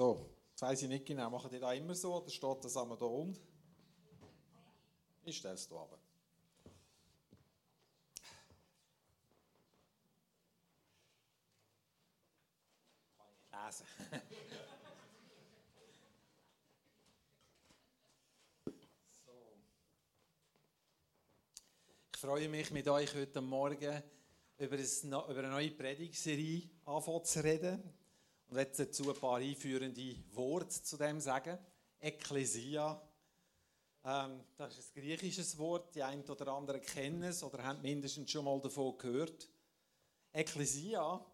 So, jetzt weiss ich nicht genau, machen die da immer so oder steht das einmal da unten? Ich stelle es hier runter. So. Ich freue mich, mit euch heute Morgen über, eine neue Predigserie anfangen zu reden. Und werde dazu ein paar einführende Worte zu dem sagen. Ekklesia. Ähm, das ist ein griechisches Wort. Die einen oder anderen kennen es oder haben mindestens schon mal davon gehört. Ekklesia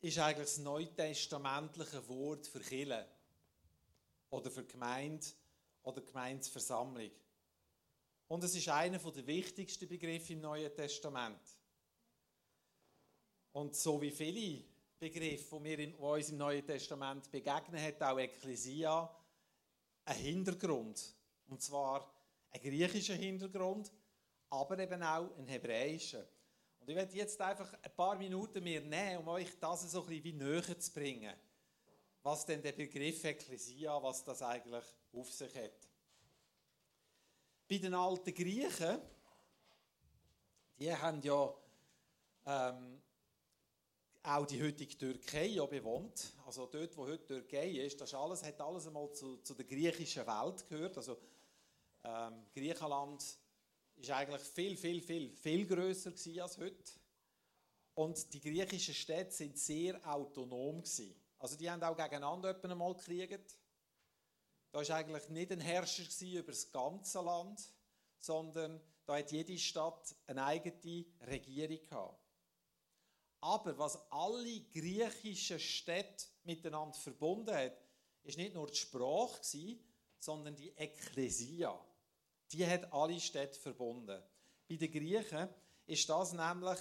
ist eigentlich das neutestamentliche Wort für Kirche oder für Gemeinde oder Gemeindeversammlung. Und es ist einer der wichtigsten Begriffe im Neuen Testament. Und so wie viele Begriffe, die, wir in, die uns im Neuen Testament begegnen, hat auch Ekklesia einen Hintergrund. Und zwar einen griechischen Hintergrund, aber eben auch einen hebräischen. Und ich werde jetzt einfach ein paar Minuten mir nehmen, um euch das so ein bisschen wie näher zu bringen. Was denn der Begriff Ekklesia, was das eigentlich auf sich hat. Bei den alten Griechen, die haben ja ähm, auch die heutige Türkei ja bewohnt. Also dort, wo heute Türkei ist, das alles, hat alles einmal zu, zu der griechischen Welt gehört. Also ähm, Griechenland ist eigentlich viel, viel, viel, viel größer als heute. Und die griechischen Städte sind sehr autonom gewesen. Also die haben auch gegeneinander einmal gekriegt. Da war eigentlich nicht ein Herrscher über das ganze Land, sondern da hat jede Stadt eine eigene Regierung gehabt. Aber was alle griechischen Städte miteinander verbunden hat, ist nicht nur die Sprache, sondern die Ekklesia. Die hat alle Städte verbunden. Bei den Griechen ist das nämlich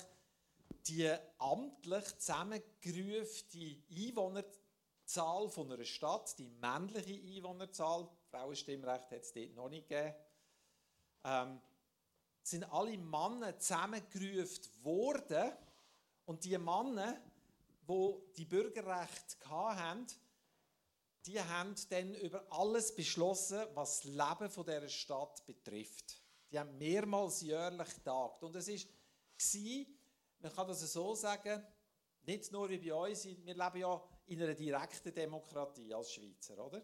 die amtlich zusammengerufene Einwohnerzahl von einer Stadt, die männliche Einwohnerzahl, Frauenstimmrecht hat es dort noch nicht gegeben, ähm, sind alle Männer zusammengerufen worden und die Männer, wo die, die Bürgerrechte hatten, die haben dann über alles beschlossen, was das Leben von dieser Stadt betrifft. Die haben mehrmals jährlich getagt. Und es war, man kann das so sagen, nicht nur wie bei uns, wir leben ja in einer direkten Demokratie als Schweizer, oder?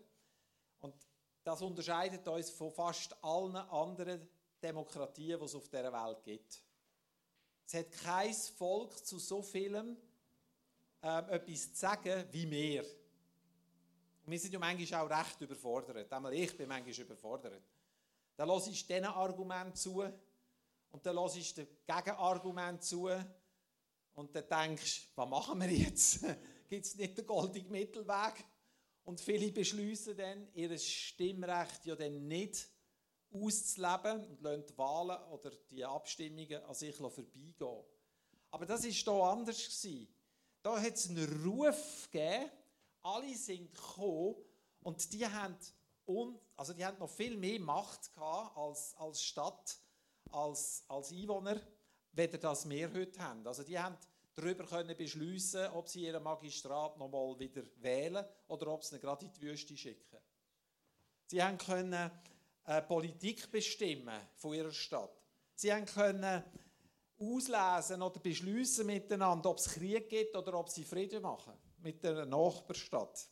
Und das unterscheidet uns von fast allen anderen Demokratien, die es auf dieser Welt gibt. Es hat kein Volk zu so vielem äh, etwas zu sagen wie wir. Und wir sind ja manchmal auch recht überfordert. Einmal ich bin manchmal überfordert. Dann lasse ich diesen Argument zu und dann lasse ich dem Gegenargument zu und dann denkst was machen wir jetzt? Gibt es nicht den goldenen Mittelweg? Und viele beschließen dann, ihr Stimmrecht ja dann nicht auszuleben und lassen die Wahlen oder die Abstimmungen an sich vorbeigehen. Aber das war hier anders. Da hat es einen Ruf gegeben, alle sind gekommen und die haben, un, also die haben noch viel mehr Macht gehabt als, als Stadt, als, als Einwohner, weder das wir heute haben. Also die haben darüber können beschließen, ob sie ihren Magistrat noch mal wieder wählen oder ob sie ihn gerade in die Wüste schicken. Sie haben können Politik bestimmen von ihrer Stadt. Sie können auslesen oder beschließen miteinander, ob es Krieg gibt oder ob sie Frieden machen mit der Nachbarstadt.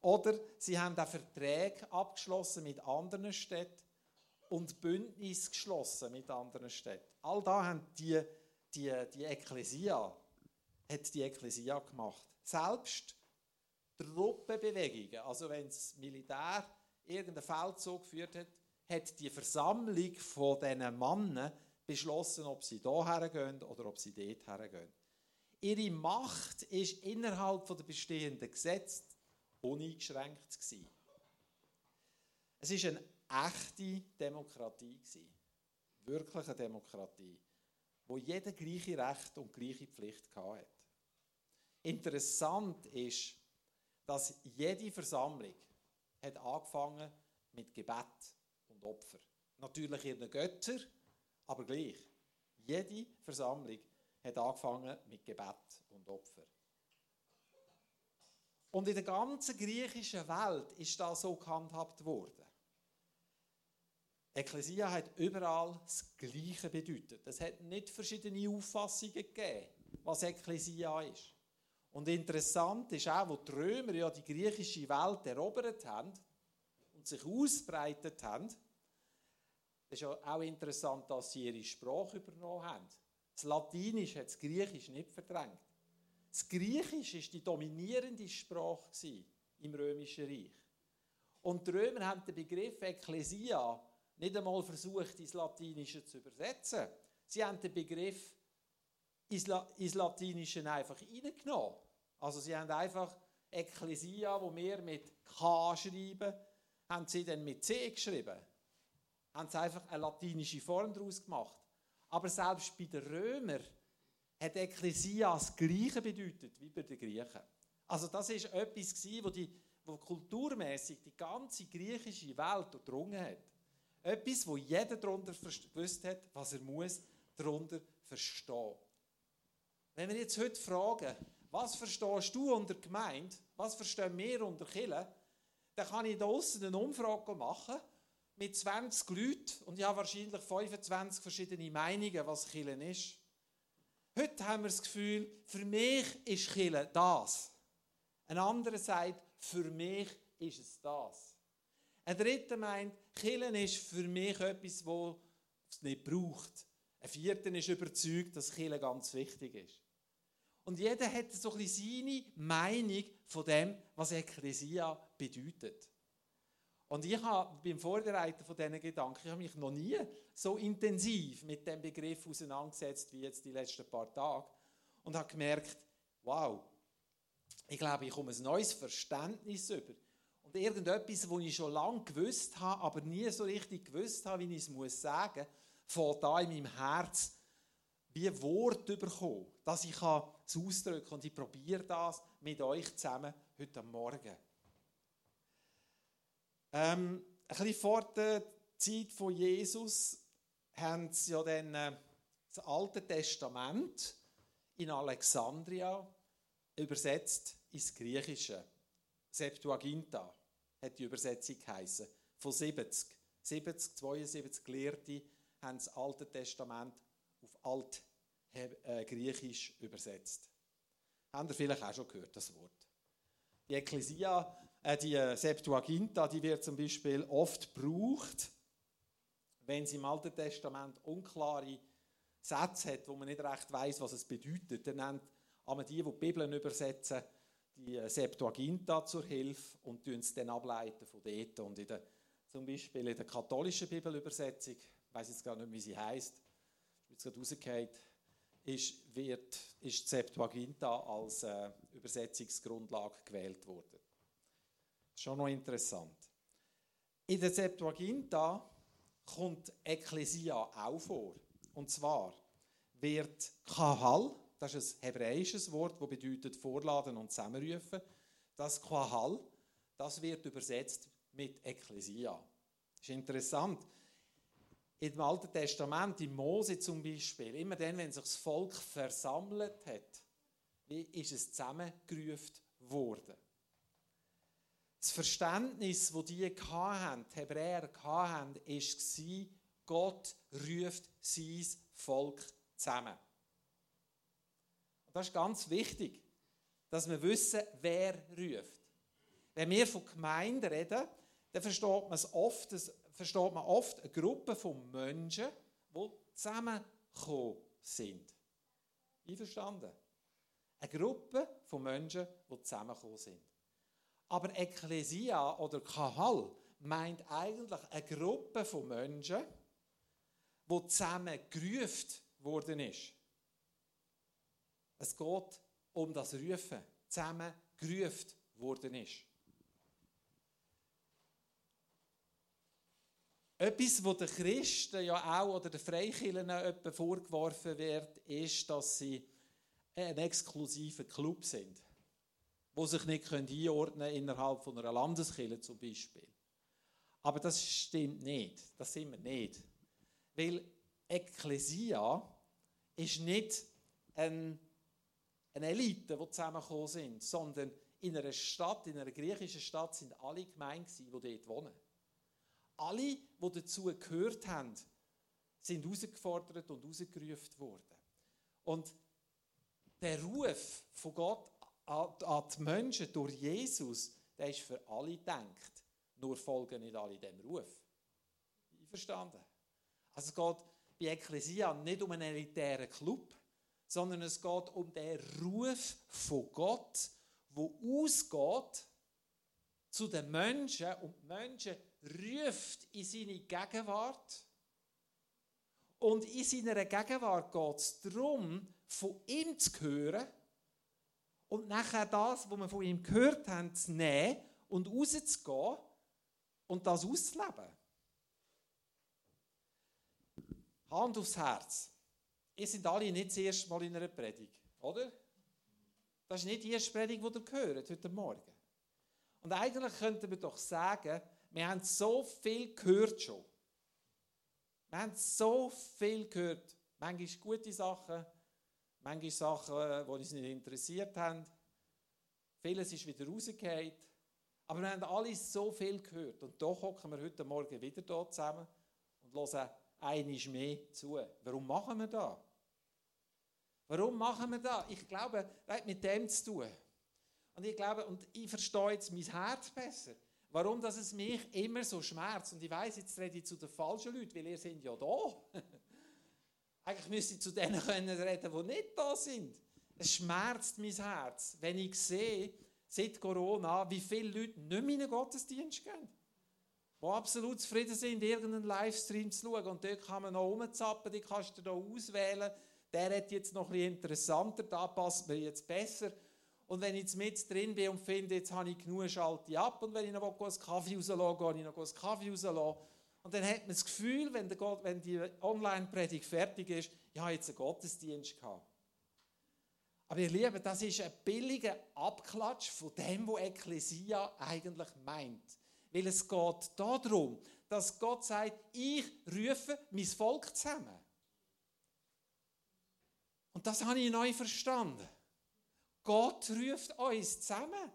Oder sie haben auch Verträge abgeschlossen mit anderen Städten und Bündnis geschlossen mit anderen Städten. All da haben die, die, die Ekklesia, hat die Ekklesia gemacht. Selbst Truppenbewegungen, also wenn das Militär irgendeinen Feldzug geführt hat, hat die Versammlung von diesen Männern beschlossen, ob sie hierher gehen oder ob sie dort hergehen. Ihre Macht ist innerhalb der bestehenden Gesetze uneingeschränkt gewesen. Es ist eine echte Demokratie gewesen. Wirklich eine Demokratie, wo jeder gleiche Recht und gleiche Pflicht hatte. Interessant ist, dass jede Versammlung hat angefangen mit Gebet und Opfer. Natürlich ihren Götter, aber gleich. Jede Versammlung hat angefangen mit Gebet und Opfer. Und in der ganzen griechischen Welt ist das so gehandhabt worden. Ekklesia hat überall das Gleiche bedeutet. Es hat nicht verschiedene Auffassungen gegeben, was Ekklesia ist. Und interessant ist auch, wo die Römer ja die griechische Welt erobert haben und sich ausbreitet haben, ist ja auch interessant, dass sie ihre Sprache übernommen haben. Das Latinisch hat das Griechisch nicht verdrängt. Das Griechisch ist die dominierende Sprache im Römischen Reich. Und die Römer haben den Begriff Ekklesia nicht einmal versucht, ins Latinische zu übersetzen. Sie haben den Begriff ins Latinische einfach reingenommen. Also sie haben einfach Ekklesia, wo wir mit K schreiben, haben sie dann mit C geschrieben. Haben sie einfach eine latinische Form daraus gemacht. Aber selbst bei den Römern hat Ekklesia das Gleiche bedeutet wie bei den Griechen. Also das ist etwas wo die wo kulturmäßig die ganze griechische Welt durchdrungen hat. Etwas, wo jeder darunter gewusst hat, was er muss darunter verstehen. Wenn wir jetzt heute fragen, was verstehst du unter Gemeinde, was verstehen wir unter Kille, dann kann ich da außen eine Umfrage machen mit 20 Leuten und ich habe wahrscheinlich 25 verschiedene Meinungen, was Kille ist. Heute haben wir das Gefühl, für mich ist Kille das. Ein anderer sagt, für mich ist es das. Ein dritter meint, Killen ist für mich etwas, das es nicht braucht. Ein vierter ist überzeugt, dass Killen ganz wichtig ist. Und jeder hat so ein seine Meinung von dem, was Ekklesia bedeutet. Und ich habe beim Vorbereiten von diesen Gedanken, ich habe mich noch nie so intensiv mit dem Begriff auseinandergesetzt wie jetzt die letzten paar Tage und habe gemerkt, wow, ich glaube, ich komme ein neues Verständnis über. Und irgendetwas, das ich schon lange gewusst habe, aber nie so richtig gewusst habe, wie ich es sagen muss, fängt da in meinem Herz wie Wort bekommen, dass ich es ausdrücken kann. Und ich probiere das mit euch zusammen heute Morgen. Ähm, ein bisschen vor der Zeit von Jesus haben sie ja dann äh, das Alte Testament in Alexandria übersetzt ins Griechische. Septuaginta hat die Übersetzung geheißen. Von 70. 70, 72 Gelehrte haben das Alte Testament auf Altgriechisch übersetzt. Habt ihr vielleicht auch schon gehört, das Wort? Die Ekklesia, äh, die äh, Septuaginta, die wird zum Beispiel oft gebraucht, wenn sie im Alten Testament unklare Sätze hat, wo man nicht recht weiß, was es bedeutet. Dann nennt aber die, die die Bibeln übersetzen, die äh, Septuaginta zur Hilfe und es dann ableiten von dort. Und in der, zum Beispiel in der katholischen Bibelübersetzung, ich weiß jetzt gar nicht, wie sie heißt, ist jetzt gerade rausgefallen, ist, wird, ist die Septuaginta als äh, Übersetzungsgrundlage gewählt worden. Schon noch interessant. In der Septuaginta kommt Ekklesia auch vor. Und zwar wird Kahal, das ist ein hebräisches Wort, das bedeutet vorladen und zusammenrufen. Das Kahal, das wird übersetzt mit Ekklesia. Das ist interessant im Alten Testament, in Mose zum Beispiel, immer dann, wenn sich das Volk versammelt hat, wie ist es zusammengerufen worden. Das Verständnis, das die hatten, die Hebräer hatten, war, Gott ruft sein Volk zusammen. Und das ist ganz wichtig, dass wir wissen, wer ruft. Wenn wir von Gemeinden reden, dann versteht man es oft, versteht man oft eine Gruppe von Menschen, die zusammengekommen sind. Einverstanden? Eine Gruppe von Menschen, die zusammengekommen sind. Aber Ekklesia oder Kahal meint eigentlich eine Gruppe von Menschen, die zusammen gerufen worden ist. Es geht um das Rufen, zusammen gerufen worden ist. Etwas, was den Christen ja auch oder den Freikirchen vorgeworfen wird, ist, dass sie ein exklusiver Club sind, wo sich nicht einordnen können innerhalb von einer Landeskirche zum Beispiel. Aber das stimmt nicht. Das sind wir nicht. Weil Ekklesia ist nicht eine, eine Elite, die zusammengekommen sind, sondern in einer Stadt, in einer griechischen Stadt, sind alle gemeint die dort wohnen. Alle, die dazu gehört haben, sind herausgefordert und herausgerufen worden. Und der Ruf von Gott an die Menschen durch Jesus, der ist für alle gedacht. Nur folgen nicht alle dem Ruf. Einverstanden? Also es geht bei Ekklesia nicht um einen elitären Club, sondern es geht um den Ruf von Gott, wo ausgeht zu den Menschen und die Menschen ruft in seine Gegenwart. Und in seiner Gegenwart geht es darum, von ihm zu hören und nachher das, was wir von ihm gehört haben, zu nehmen und rauszugehen und das auszuleben. Hand aufs Herz. Ihr sind alle nicht das erste Mal in einer Predigt, oder? Das ist nicht die erste Predigt, die ihr gehört heute Morgen. Und eigentlich könnten wir doch sagen, wir haben so viel gehört schon. Wir haben so viel gehört. Manchmal gute Sachen, manchmal Sachen, die uns nicht interessiert haben. Vieles ist wieder rausgefallen. Aber wir haben alle so viel gehört. Und doch hocken wir heute Morgen wieder hier zusammen und hören einiges mehr zu. Warum machen wir das? Warum machen wir das? Ich glaube, das hat mit dem zu tun. Und ich glaube, und ich verstehe jetzt mein Herz besser. Warum dass es mich immer so schmerzt. Und ich weiß, jetzt rede ich zu den falschen Leuten, weil ihr seid ja da. Eigentlich müsste ich zu denen können reden, die nicht da sind. Es schmerzt mein Herz, wenn ich sehe, seit Corona, wie viele Leute nicht mehr in den Gottesdienst gehen. Die absolut zufrieden sind, irgendeinen Livestream zu schauen. Und dort kann man noch rumzappen, die kannst du da auswählen. Der hat jetzt noch ein bisschen interessanter, da passt mir jetzt besser. Und wenn ich jetzt mit drin bin und finde, jetzt habe ich genug, schalte ich ab. Und wenn ich noch einen Kaffee rauslasse, gehe ich noch einen Kaffee rauslassen. Und dann hat man das Gefühl, wenn, der Gott, wenn die Online-Predigt fertig ist, ich habe jetzt einen Gottesdienst gehabt. Aber ihr Lieben, das ist ein billiger Abklatsch von dem, was Ekklesia eigentlich meint. Weil es geht darum, dass Gott sagt, ich rufe mein Volk zusammen. Und das habe ich neu verstanden. Gott ruft uns zusammen.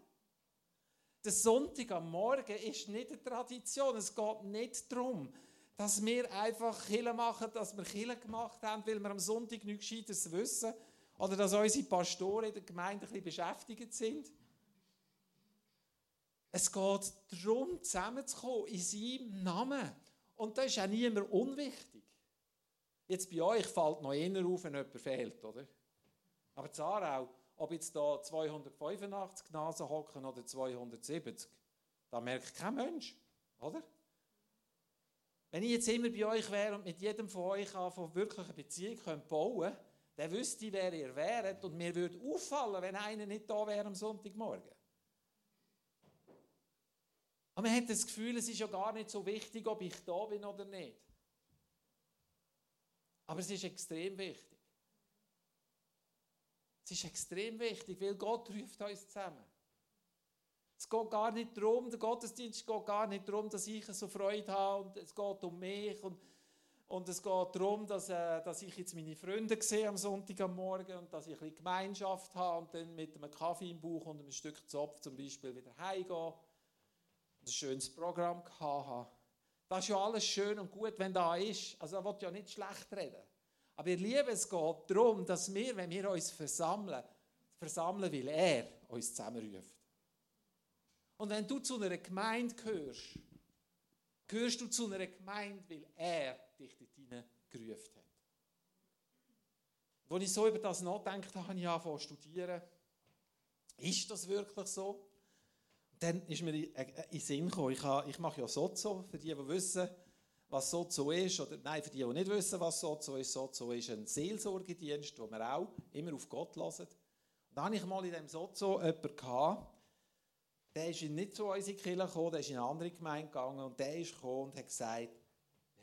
Der Sonntag am Morgen ist nicht eine Tradition. Es geht nicht darum, dass wir einfach Kille machen, dass wir Kille gemacht haben, weil wir am Sonntag nichts Gescheites wissen. Oder dass unsere Pastoren in der Gemeinde ein bisschen beschäftigt sind. Es geht darum, zusammenzukommen in seinem Namen. Und das ist auch niemand unwichtig. Jetzt bei euch fällt noch einer auf, wenn jemand fehlt, oder? Aber Zarau, ob jetzt da 285 Nasen hocken oder 270, da merkt kein Mensch, oder? Wenn ich jetzt immer bei euch wäre und mit jedem von euch von wirklich Beziehung bauen könnte, dann wüsste ich, wer ihr wäret und mir würde auffallen, wenn einer nicht da wäre am Sonntagmorgen. Aber man hat das Gefühl, es ist ja gar nicht so wichtig, ob ich da bin oder nicht. Aber es ist extrem wichtig. Es ist extrem wichtig, weil Gott ruft uns zusammen. Es geht gar nicht darum, der Gottesdienst geht gar nicht darum, dass ich so Freude habe und es geht um mich und, und es geht darum, dass, äh, dass ich jetzt meine Freunde sehe am Sonntag am Morgen und dass ich ein bisschen Gemeinschaft habe und dann mit einem Kaffee im Bauch und einem Stück Zopf zum Beispiel wieder heimgehe ein schönes Programm gehabt Das ist ja alles schön und gut, wenn da ist. Also da wird ja nicht schlecht reden. Aber ihr Lieben, es geht darum, dass wir, wenn wir uns versammeln, versammeln, weil er uns zusammenruft. Und wenn du zu einer Gemeinde gehörst, gehörst du zu einer Gemeinde, weil er dich dort gerufen hat. Als ich so über das nachdenke, habe ich angefangen zu studieren. Ist das wirklich so? dann ist mir in den Sinn gekommen, ich, habe, ich mache ja Sozo, für die, die wissen, was Sozo ist, oder nein, für die, die nicht wissen, was Sozo ist. Sozo ist ein Seelsorgedienst, wo wir auch immer auf Gott hören. Und dann hatte ich mal in diesem Sozo jemanden, gehabt, der ist nicht zu unserer Kirche gekommen, der ist in eine andere Gemeinde gegangen und der ist gekommen und hat gesagt,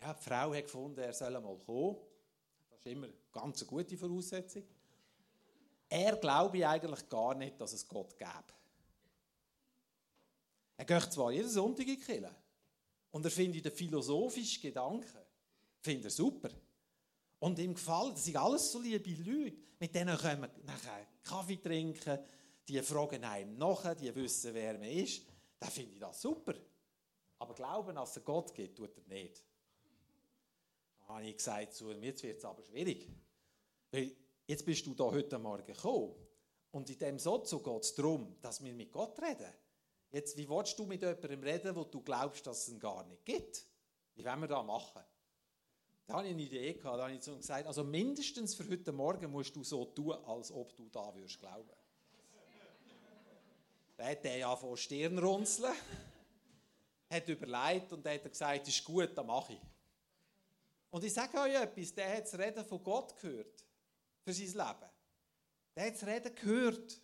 ja, die Frau hat gefunden, er soll mal kommen. Das ist immer eine ganz gute Voraussetzung. Er glaube eigentlich gar nicht, dass es Gott gäbe. Er geht zwar jeden Sonntag in die Kirche und er findet den philosophischen Gedanken findet er super. Und ihm gefällt, das sind alles so liebe Leute, mit denen können wir nachher Kaffee trinken, die fragen einem nach, die wissen, wer man ist, dann finde ich das super. Aber glauben, dass es Gott gibt, tut er nicht. Da habe ich gesagt zu ihm, jetzt wird es aber schwierig. Weil jetzt bist du da heute Morgen gekommen und in dem Sozo geht es darum, dass wir mit Gott reden. Jetzt, wie willst du mit jemandem reden, wo du glaubst, dass es ihn gar nicht gibt? Wie wollen wir das machen? Da habe ich eine Idee gehabt, da habe ich zu ihm gesagt, also mindestens für heute Morgen musst du so tun, als ob du da würdest glauben. Dann hat er ja von Stirn runzeln, hat überlegt und hat gesagt, ist gut, dann mache ich. Und ich sage euch etwas, der hat das Reden von Gott gehört für sein Leben. Der hat das Reden gehört.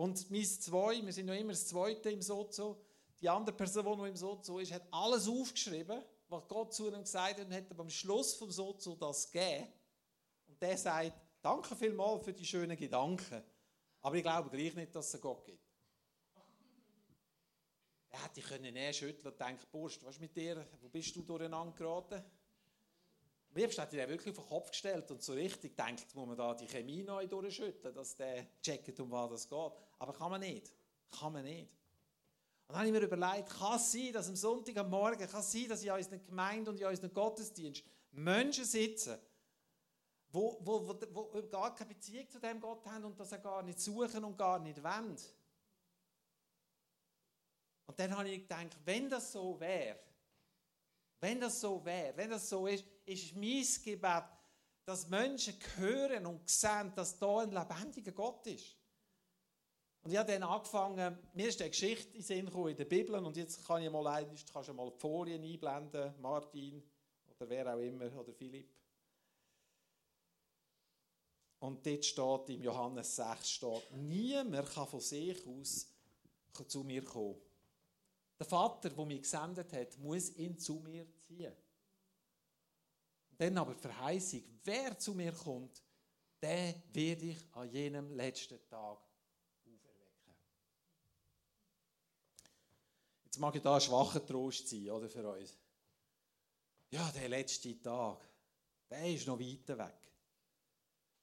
Und mein zwei, wir sind noch immer das Zweite im Sozo, die andere Person, die im Sozo ist, hat alles aufgeschrieben, was Gott zu ihm gesagt hat und hat am Schluss vom Sozo das gegeben. Und der sagt, danke vielmals für die schönen Gedanken, aber ich glaube gleich nicht, dass es einen Gott gibt. Er hätte können näher schütteln und denken, Burst, was mit dir? Wo bist du durcheinander geraten? Am liebsten hat er wirklich auf den Kopf gestellt und so richtig denkt, muss man da die Chemie neu durchschütteln, dass der checkt, um was es geht. Aber kann man nicht. Kann man nicht. Und dann habe ich mir überlegt, kann es sein, dass am Sonntag am Morgen, kann es sein, dass in unseren Gemeinden und in unseren Gottesdienst Menschen sitzen, wo, wo, wo, wo gar keine Beziehung zu dem Gott haben und das er gar nicht suchen und gar nicht wollen. Und dann habe ich gedacht, wenn das so wäre, wenn das so wäre, wenn das so ist, ist mein Gebet, dass Menschen hören und sehen, dass da ein lebendiger Gott ist. Und ich habe dann angefangen, mir ist eine Geschichte in Sinn in der Bibel und jetzt kann ich mal, kannst du mal die Folien einblenden, Martin oder wer auch immer, oder Philipp. Und dort steht, im Johannes 6 steht, niemand kann von sich aus zu mir kommen. Der Vater, der mich gesendet hat, muss ihn zu mir ziehen. Dann aber die Verheißung, wer zu mir kommt, den werde ich an jenem letzten Tag auferwecken. Jetzt mag ich da ein schwacher Trost sein, oder, für uns. Ja, der letzte Tag, der ist noch weit weg.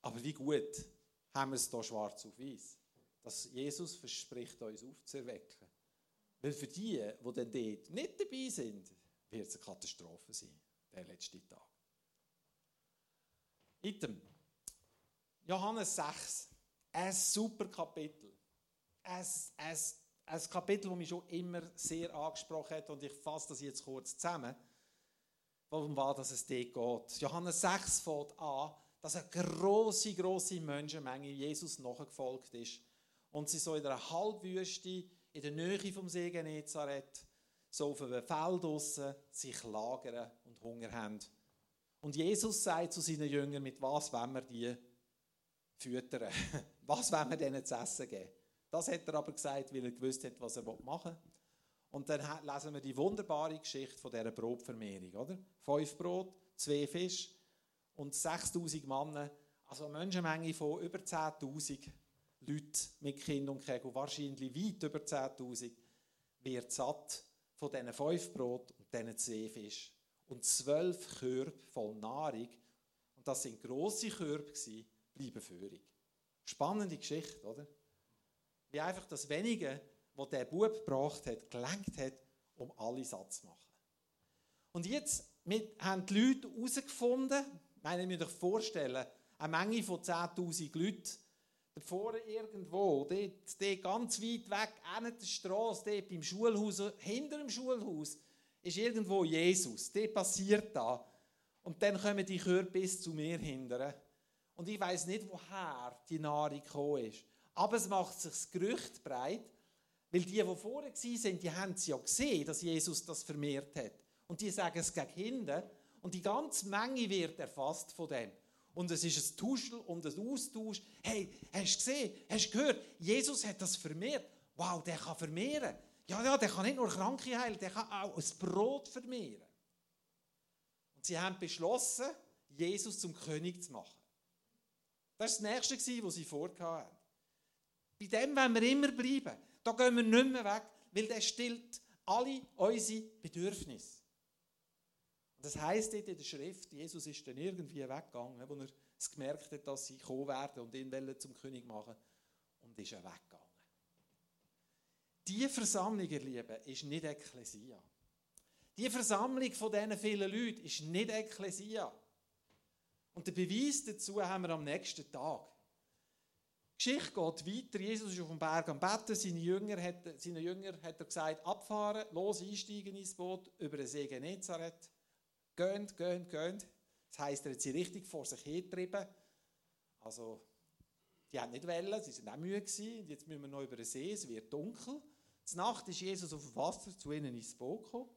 Aber wie gut haben wir es hier schwarz auf weiß, dass Jesus verspricht, uns aufzuerwecken. Weil für die, die dann dort nicht dabei sind, wird es eine Katastrophe sein, der letzte Tag. Item. Johannes 6. Ein super Kapitel. Ein, ein, ein Kapitel, das mich schon immer sehr angesprochen hat und ich fasse das jetzt kurz zusammen, worum war dass es dort geht. Johannes 6 fängt an, dass eine große, große Menschenmenge Jesus nachgefolgt ist und sie so in einer Halbwüste in der Nähe vom See Genezareth so auf einem Feld draussen sich lagern und Hunger haben. Und Jesus sagt zu seinen Jüngern, mit was wollen wir die füttern? Was wollen wir denen zu essen geben? Das hat er aber gesagt, weil er gewusst hat, was er machen will. Und dann lesen wir die wunderbare Geschichte von dieser Brotvermehrung, oder? Fünf Brot, zwei Fisch und 6000 Männer. Also eine Menschenmenge von über 10.000 Leuten mit Kind und Kegel, wahrscheinlich weit über 10.000, wird satt von diesen fünf Brot und diesen zwei Fisch. Und zwölf Körbe voll Nahrung, und das sind grosse Körbe, bleiben führig. Spannende Geschichte, oder? Wie einfach das Wenige, was der Bub gebracht hat, gelenkt hat, um alle satt zu machen. Und jetzt haben die Leute herausgefunden, ich meine, ihr müsst euch vorstellen, eine Menge von 10.000 Leuten, vorne irgendwo, dort, dort ganz weit weg, an der Straße, dort beim Schulhaus, hinter dem Schulhaus, ist irgendwo Jesus. Dort passiert da. Und dann kommen die Körper bis zu mir hindern. Und ich weiß nicht, woher die Nahrung gekommen ist. Aber es macht sich das Gerücht breit, weil die, die vorne waren, die haben es ja gesehen, dass Jesus das vermehrt hat. Und die sagen es gegen hinten. Und die ganze Menge wird erfasst von dem und es ist ein Tuschel und ein Austausch. Hey, hast du gesehen? Hast du gehört? Jesus hat das vermehrt. Wow, der kann vermehren. Ja, ja, der kann nicht nur Kranke heilen, der kann auch ein Brot vermehren. Und sie haben beschlossen, Jesus zum König zu machen. Das war das Nächste, was sie vorhatten. Bei dem wollen wir immer bleiben. Da gehen wir nicht mehr weg, weil der stillt alle unsere Bedürfnisse. Das heißt in der Schrift, Jesus ist dann irgendwie weggegangen, wo er es gemerkt hat, dass sie kommen werden und ihn zum König machen und ist weggegangen. Diese Versammlung, ihr Lieben, ist nicht Ekklesia. Die Versammlung von diesen vielen Leuten ist nicht Ekklesia. Und den Beweis dazu haben wir am nächsten Tag. Die Geschichte geht weiter. Jesus ist auf dem Berg am Betten. Seine Jünger hat, seine Jünger hat er gesagt, abfahren, los einsteigen ins Boot über den See Genezareth. Gehen, gehen, gehen. Das heisst, er hat sie richtig vor sich hergetrieben. Also, die haben nicht wollen, sie waren auch müde gewesen. Jetzt müssen wir noch über den See, es wird dunkel. Zur Nacht ist Jesus auf dem Wasser zu ihnen ins Boot gekommen.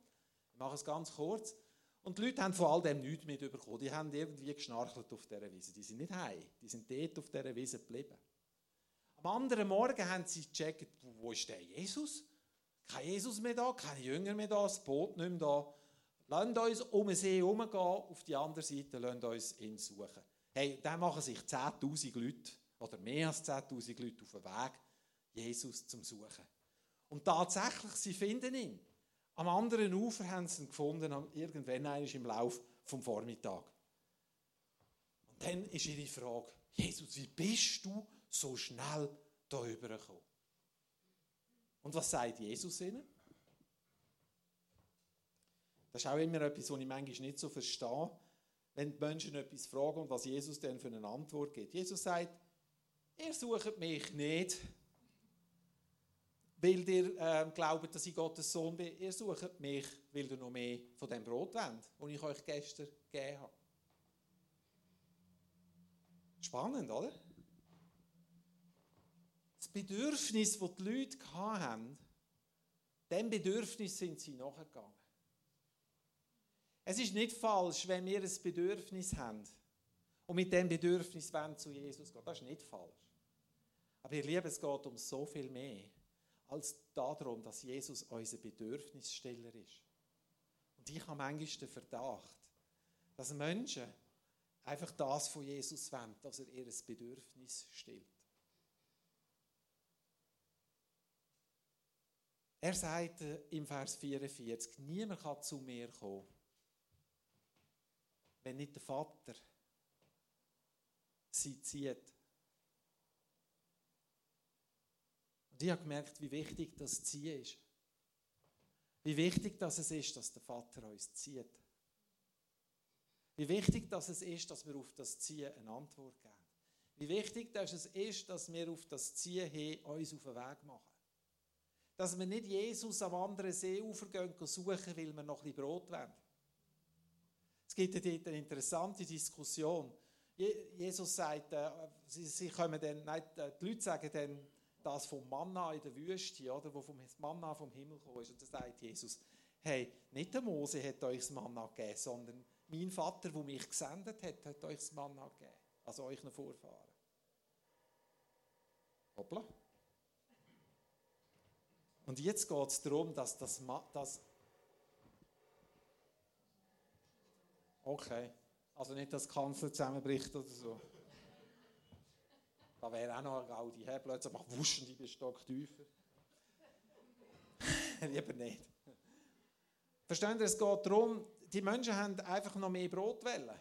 Ich mache es ganz kurz. Und die Leute haben von all dem nichts mitbekommen. Die haben irgendwie geschnarchelt auf dieser Wiese. Die sind nicht heim. Die sind dort auf dieser Wiese geblieben. Am anderen Morgen haben sie gecheckt, wo ist der Jesus? Kein Jesus mehr da, keine Jünger mehr da, das Boot nicht mehr da. Lasst uns um den See herumgehen, auf die andere Seite, lasst uns ihn suchen. Hey, dann machen sich 10.000 Leute, oder mehr als 10.000 Leute auf den Weg, Jesus zum Suchen. Und tatsächlich, sie finden ihn. Am anderen Ufer haben sie ihn gefunden, irgendwann im Lauf vom Vormittag. Und dann ist ihre Frage, Jesus, wie bist du so schnell da rübergekommen? Und was sagt Jesus ihnen? Das ist auch immer etwas, was ich manchmal nicht so verstehe, wenn die Menschen etwas fragen und was Jesus dann für eine Antwort gibt. Jesus sagt, ihr sucht mich nicht, weil ihr äh, glaubt, dass ich Gottes Sohn bin. Ihr sucht mich, weil ihr noch mehr von dem Brot wollt, das ich euch gestern gegeben habe. Spannend, oder? Das Bedürfnis, das die Leute hatten, dem Bedürfnis sind sie nachgegangen. Es ist nicht falsch, wenn wir ein Bedürfnis haben und mit dem Bedürfnis zu Jesus gehen. Das ist nicht falsch. Aber ihr Lieben, es geht um so viel mehr als darum, dass Jesus unser Bedürfnissteller ist. Und ich habe manchmal den Verdacht, dass Menschen einfach das von Jesus wollen, dass er ihr Bedürfnis stillt. Er sagt im Vers 44, niemand kann zu mir kommen, wenn nicht der Vater sie zieht. Und ich habe gemerkt, wie wichtig das Ziehen ist. Wie wichtig dass es ist, dass der Vater uns zieht. Wie wichtig dass es ist, dass wir auf das Ziehen eine Antwort geben. Wie wichtig dass es ist, dass wir auf das Ziehen hin uns auf den Weg machen. Dass wir nicht Jesus am anderen Seeufer gehen suchen, weil wir noch ein bisschen Brot wollen. Es gibt dort eine interessante Diskussion. Jesus sagt, äh, sie, sie kommen dann, nein, die Leute sagen dann das vom Manna in der Wüste, oder, wo vom Manna vom Himmel gekommen ist. Und da sagt Jesus, hey, nicht der Mose hat euch das Manna gegeben, sondern mein Vater, der mich gesendet hat, hat euch das Manna gegeben. Also noch Vorfahren. Hoppla. Und jetzt geht es darum, dass das, das Okay. Also nicht, dass die Kanzel zusammenbricht oder so. Da wäre auch noch ein Gaudi. Hey, plötzlich macht wuschen die Stock tiefer. Lieber nicht. Verstehen Sie, es geht darum, die Menschen haben einfach noch mehr Brot wollen.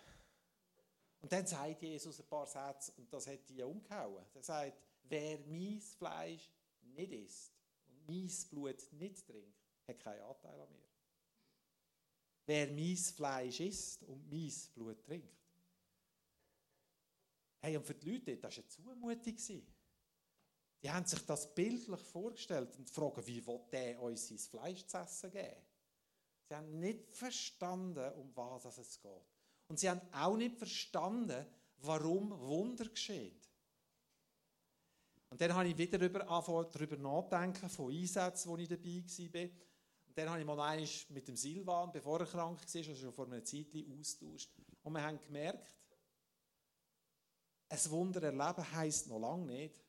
Und dann sagt Jesus ein paar Sätze, und das hat die umgehauen. Er sagt, wer mein Fleisch nicht isst und mein Blut nicht trinkt, hat keinen Anteil an mir wer mein Fleisch isst und mein Blut trinkt. Hey, und für die Leute, das war eine Zumutung. Die haben sich das bildlich vorgestellt und fragen, wie will der uns sein Fleisch zu essen geben? Sie haben nicht verstanden, um was es geht. Und sie haben auch nicht verstanden, warum Wunder geschehen. Und dann habe ich wieder darüber nachdenken, von Einsätzen, wo ich dabei war dann habe ich mal einmal mit dem Silvan, bevor er krank war, also schon vor einer Zeit austauscht. Und wir haben gemerkt, ein Wunder erleben heisst noch lange nicht,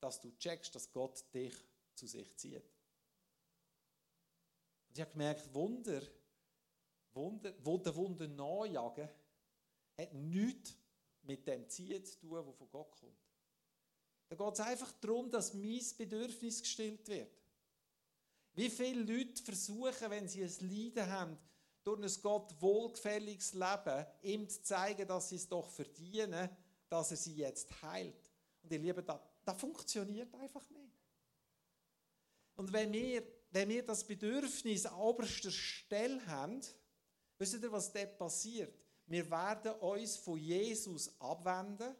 dass du checkst, dass Gott dich zu sich zieht. Und ich habe gemerkt, Wunder, Wunder, Wunder, Wunder nachjagen, hat nichts mit dem Ziehen zu tun, das von Gott kommt. Da geht es einfach darum, dass mein Bedürfnis gestillt wird. Wie viele Leute versuchen, wenn sie ein Leiden haben, durch ein Gott wohlgefälliges Leben, ihm zu zeigen, dass sie es doch verdienen, dass er sie jetzt heilt. Und ihr Lieben, das, das funktioniert einfach nicht. Und wenn wir, wenn wir das Bedürfnis an oberster Stelle haben, wisst ihr, was dort passiert? Wir werden uns von Jesus abwenden,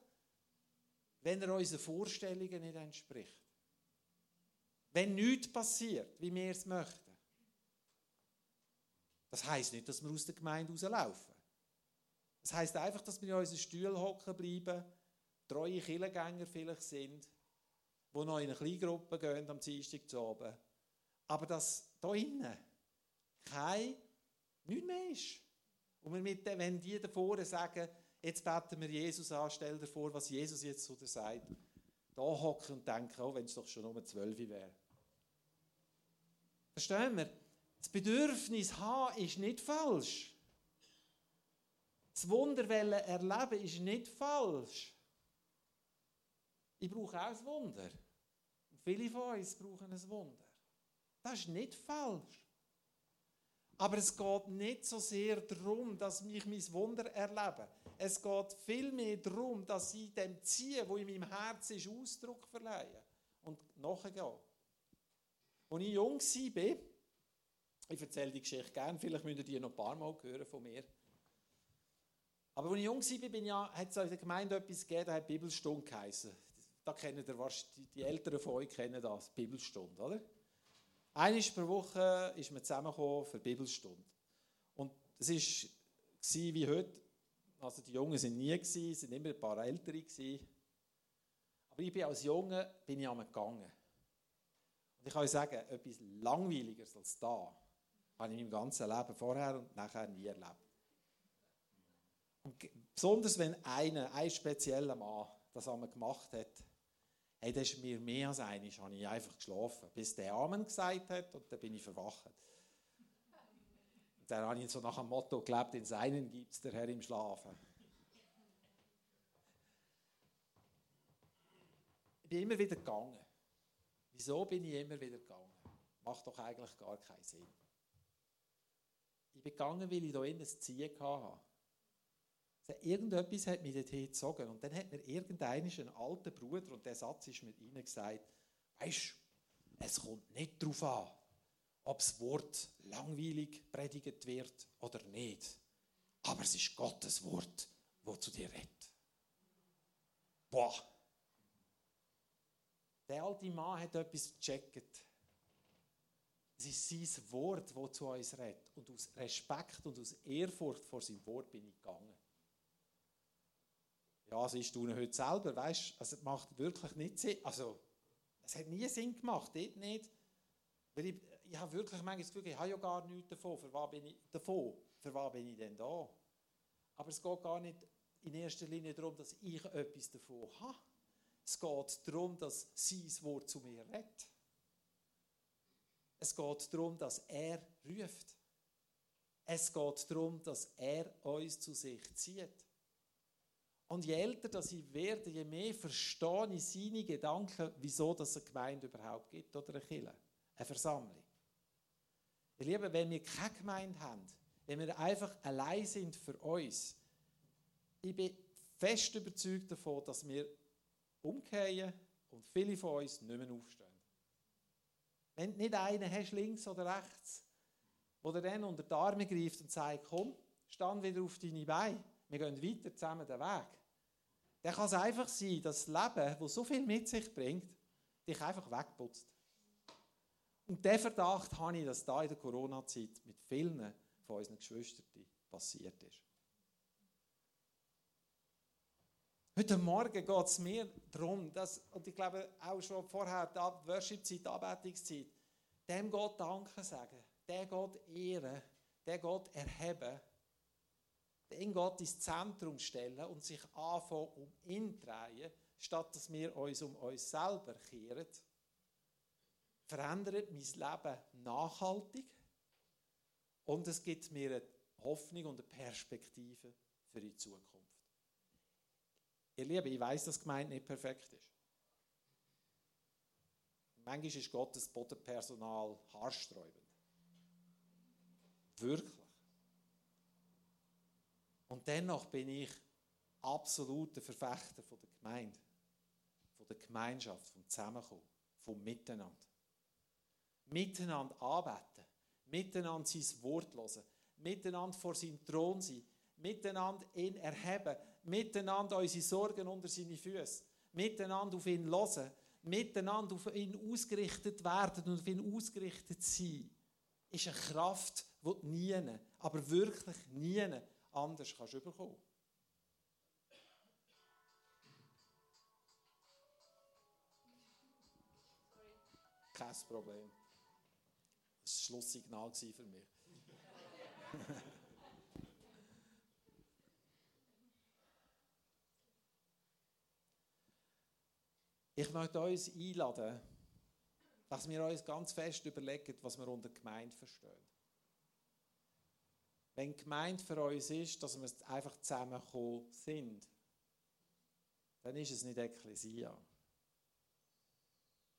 wenn er unseren Vorstellungen nicht entspricht. Wenn nichts passiert, wie wir es möchten. Das heißt nicht, dass wir aus der Gemeinde rauslaufen. Das heißt einfach, dass wir in unseren Stuhl hocken bleiben, treue Killengänger vielleicht sind, die noch in eine Kleingruppe gehen am Dienstag zu oben. Aber dass da innen kein, nichts mehr ist. Und wir mit, wenn die davor sagen, jetzt beten wir Jesus an, stell dir vor, was Jesus jetzt zu dir sagt, da hocken und denken, oh, wenn es doch schon um 12 wäre. Verstehen wir? Das Bedürfnis haben ist nicht falsch. Das Wunder erleben ist nicht falsch. Ich brauche auch ein Wunder. Und viele von uns brauchen ein Wunder. Das ist nicht falsch. Aber es geht nicht so sehr darum, dass ich mein Wunder erlebe. Es geht vielmehr darum, dass ich dem Ziehen, wo in meinem Herzen ist, Ausdruck verleihe und nachgehe. Als ich jung war, ich erzähle die Geschichte gerne, vielleicht müsst ihr die noch ein paar Mal hören von mir. Aber als ich jung war, bin ja, hat es in der Gemeinde etwas gegeben, das hat Bibelstunde geheißen. Da kennen ihr, die, die Älteren von euch kennen das, Bibelstunde, oder? Einmal pro Woche ist man zusammengekommen für Bibelstunde. Und es war wie heute, also die Jungen sind nie gewesen, sind immer ein paar Ältere. Aber ich bin als Junge bin ich gegangen. Und ich kann euch sagen, etwas langweiligeres als da habe ich in meinem ganzen Leben vorher und nachher nie erlebt. Und besonders wenn einer, ein spezieller Mann, das einmal gemacht hat, hey, das ist mir mehr als einig, habe ich einfach geschlafen, bis der Amen gesagt hat und dann bin ich verwacht. Und dann habe ich so nach dem Motto gelebt, in seinen gibt es der Herr im Schlafen. Ich bin immer wieder gegangen. Wieso bin ich immer wieder gegangen? Macht doch eigentlich gar keinen Sinn. Ich bin gegangen, weil ich da innen ein Ziel hatte. Also irgendetwas hat mich dorthin gezogen. Und dann hat mir irgendeiner, ein alter Bruder, und der Satz ist mit ihnen gesagt, weisst es kommt nicht darauf an, ob das Wort langweilig predigt wird oder nicht. Aber es ist Gottes Wort, wo zu dir redet. Boah! Der alte Mann hat etwas gecheckt. Es ist sein Wort, das zu uns redet. Und aus Respekt und aus Ehrfurcht vor seinem Wort bin ich gegangen. Ja, sie ist heute selber, weißt also es macht wirklich nicht Sinn. Also, es hat nie Sinn gemacht, dort nicht. Weil ich, ich habe wirklich manchmal das Gefühl, ich habe ja gar nichts davon. Für was bin ich, davon. Für was bin ich denn da? Aber es geht gar nicht in erster Linie darum, dass ich etwas davon habe. Es geht darum, dass sein Wort zu mir redet. Es geht darum, dass er ruft. Es geht darum, dass er uns zu sich zieht. Und je älter dass ich werde, je mehr verstehe ich seine Gedanken, wieso es eine Gemeinde überhaupt gibt oder eine Kirche, eine Versammlung. Ihr Lieben, wenn wir keine Gemeinde haben, wenn wir einfach allein sind für uns, ich bin fest überzeugt davon, dass wir umkehren und viele von uns nicht mehr aufstehen. Wenn du nicht einen hast, links oder rechts, der dann unter die Arme greift und sagt, komm, stand wieder auf deine Beine, wir gehen weiter zusammen den Weg. Dann kann es einfach sein, dass das Leben, das so viel mit sich bringt, dich einfach wegputzt. Und der Verdacht habe ich, dass da in der Corona-Zeit mit vielen von unseren Geschwistern passiert ist. Heute Morgen geht es mir darum, dass, und ich glaube auch schon vorher, die Worship-Zeit, Anbetungszeit, dem Gott Danke sagen, der Gott ehren, der Gott erheben, den Gott ins Zentrum stellen und sich anfangen um ihn drehen, statt dass wir uns um uns selber kehren, verändert mein Leben nachhaltig und es gibt mir eine Hoffnung und eine Perspektive für die Zukunft. Ihr Lieben, ich weiß, dass Gemeinde nicht perfekt ist. Manchmal ist Gottes Bodenpersonal haarsträubend. Wirklich. Und dennoch bin ich absoluter Verfechter von der Gemeinde, von der Gemeinschaft, vom Zusammenkommen, vom Miteinander. Miteinander anbeten, miteinander sein Wort hören, miteinander vor seinem Thron sein, miteinander ihn erheben, miteinander unsere Sorgen unter seine Füße, miteinander auf ihn hören, miteinander auf ihn ausgerichtet werden und auf ihn ausgerichtet sein, ist eine Kraft, die du nie, aber wirklich nie anders kannst überkommen. Kein Problem. Das war ein Schlusssignal für mich. Ich möchte uns einladen, dass wir uns ganz fest überlegen, was wir unter Gemeinde verstehen. Wenn Gemeinde für uns ist, dass wir einfach zusammengekommen sind, dann ist es nicht Ekklesia.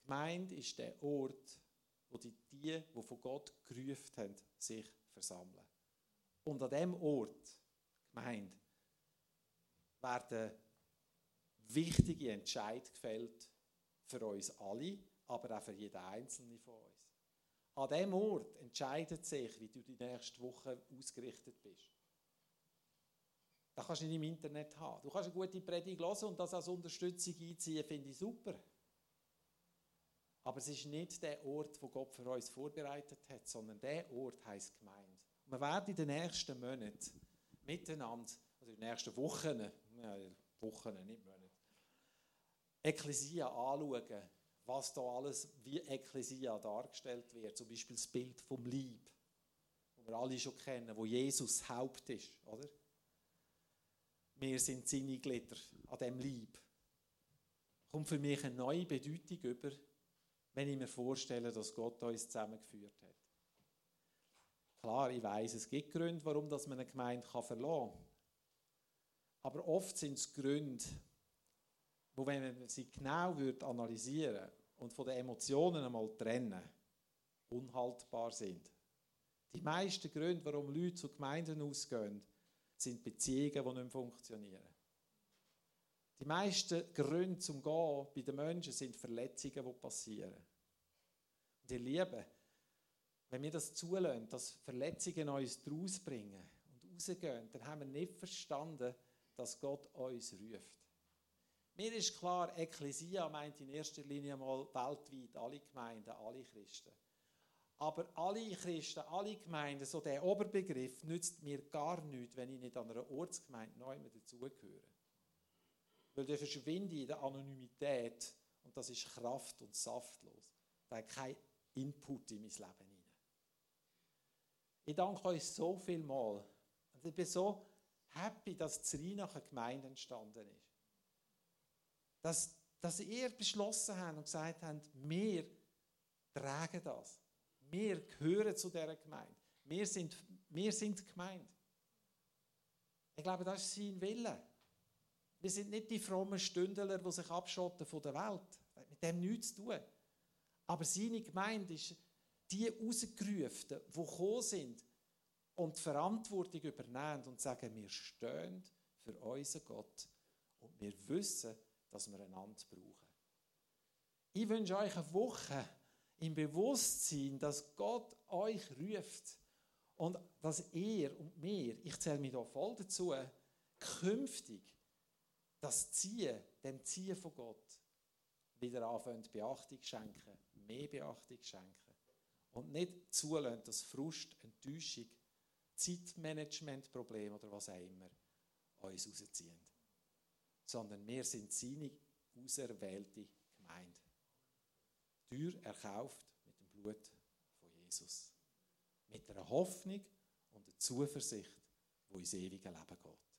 Gemeinde ist der Ort, wo die, die, von Gott gerufen haben, sich versammeln. Und an diesem Ort, Gemeinde, werden wichtige Entscheidungen gefällt für uns alle, aber auch für jeden Einzelnen von uns. An diesem Ort entscheidet sich, wie du die nächste Woche ausgerichtet bist. Das kannst du nicht im Internet haben. Du kannst eine gute Predigt hören und das als Unterstützung einziehen, finde ich super. Aber es ist nicht der Ort, wo Gott für uns vorbereitet hat, sondern der Ort heißt Gemeinde. Wir werden in den nächsten Monaten miteinander, also in den nächsten Wochen, ja, Wochen, nicht Monate, Ekklesia anschauen, was da alles wie Ekklesia dargestellt wird. Zum Beispiel das Bild vom Lieb, das wir alle schon kennen, wo Jesus Haupt ist, oder? Wir sind seine Glieder an dem Lieb. Kommt für mich eine neue Bedeutung über, wenn ich mir vorstelle, dass Gott uns zusammengeführt hat. Klar, ich weiß, es gibt Gründe, warum man eine Gemeinde verlassen kann. Aber oft sind es Gründe, wo wenn man sie genau analysieren würde und von den Emotionen einmal trennen, unhaltbar sind. Die meisten Gründe, warum Leute zu Gemeinden ausgehen, sind Beziehungen, die nicht funktionieren. Die meisten Gründe zum Gehen bei den Menschen sind Verletzungen, die passieren. Und ihr Lieben, wenn wir das zulassen, dass Verletzungen uns daraus bringen und rausgehen, dann haben wir nicht verstanden, dass Gott uns ruft. Mir ist klar, Ekklesia meint in erster Linie mal weltweit alle Gemeinden, alle Christen. Aber alle Christen, alle Gemeinden, so der Oberbegriff, nützt mir gar nichts, wenn ich nicht an einer Ortsgemeinde neu dazugehöre. Weil der verschwinde in der Anonymität und das ist kraft- und saftlos. Da hat kein Input in mein Leben hinein. Ich danke euch so viel mal. Ich bin so happy, dass Zrinacher Gemeinde entstanden ist dass, dass ihr beschlossen habt und gesagt habt, wir tragen das. Wir gehören zu dieser Gemeinde. Wir sind, wir sind Gemeinde. Ich glaube, das ist sein Wille. Wir sind nicht die frommen Stündler, die sich abschotten von der Welt. Das hat mit dem nichts zu tun. Aber seine Gemeinde ist die rausgerufen, die gekommen sind und die Verantwortung übernehmen und sagen, wir stehen für unseren Gott und wir wissen, dass wir einander brauchen. Ich wünsche euch eine Woche im Bewusstsein, dass Gott euch ruft und dass ihr und mir, ich zähle mich da voll dazu, künftig das Ziehen, dem Ziehen von Gott, wieder anfangen, Beachtung schenken, mehr Beachtung schenken. Und nicht zulassen, dass Frust, Enttäuschung, Zeitmanagementproblem oder was auch immer uns rausziehen sondern wir sind seine auserwählte Gemeinde. Teuer erkauft mit dem Blut von Jesus. Mit einer Hoffnung und einer Zuversicht, wo ins ewige Leben geht.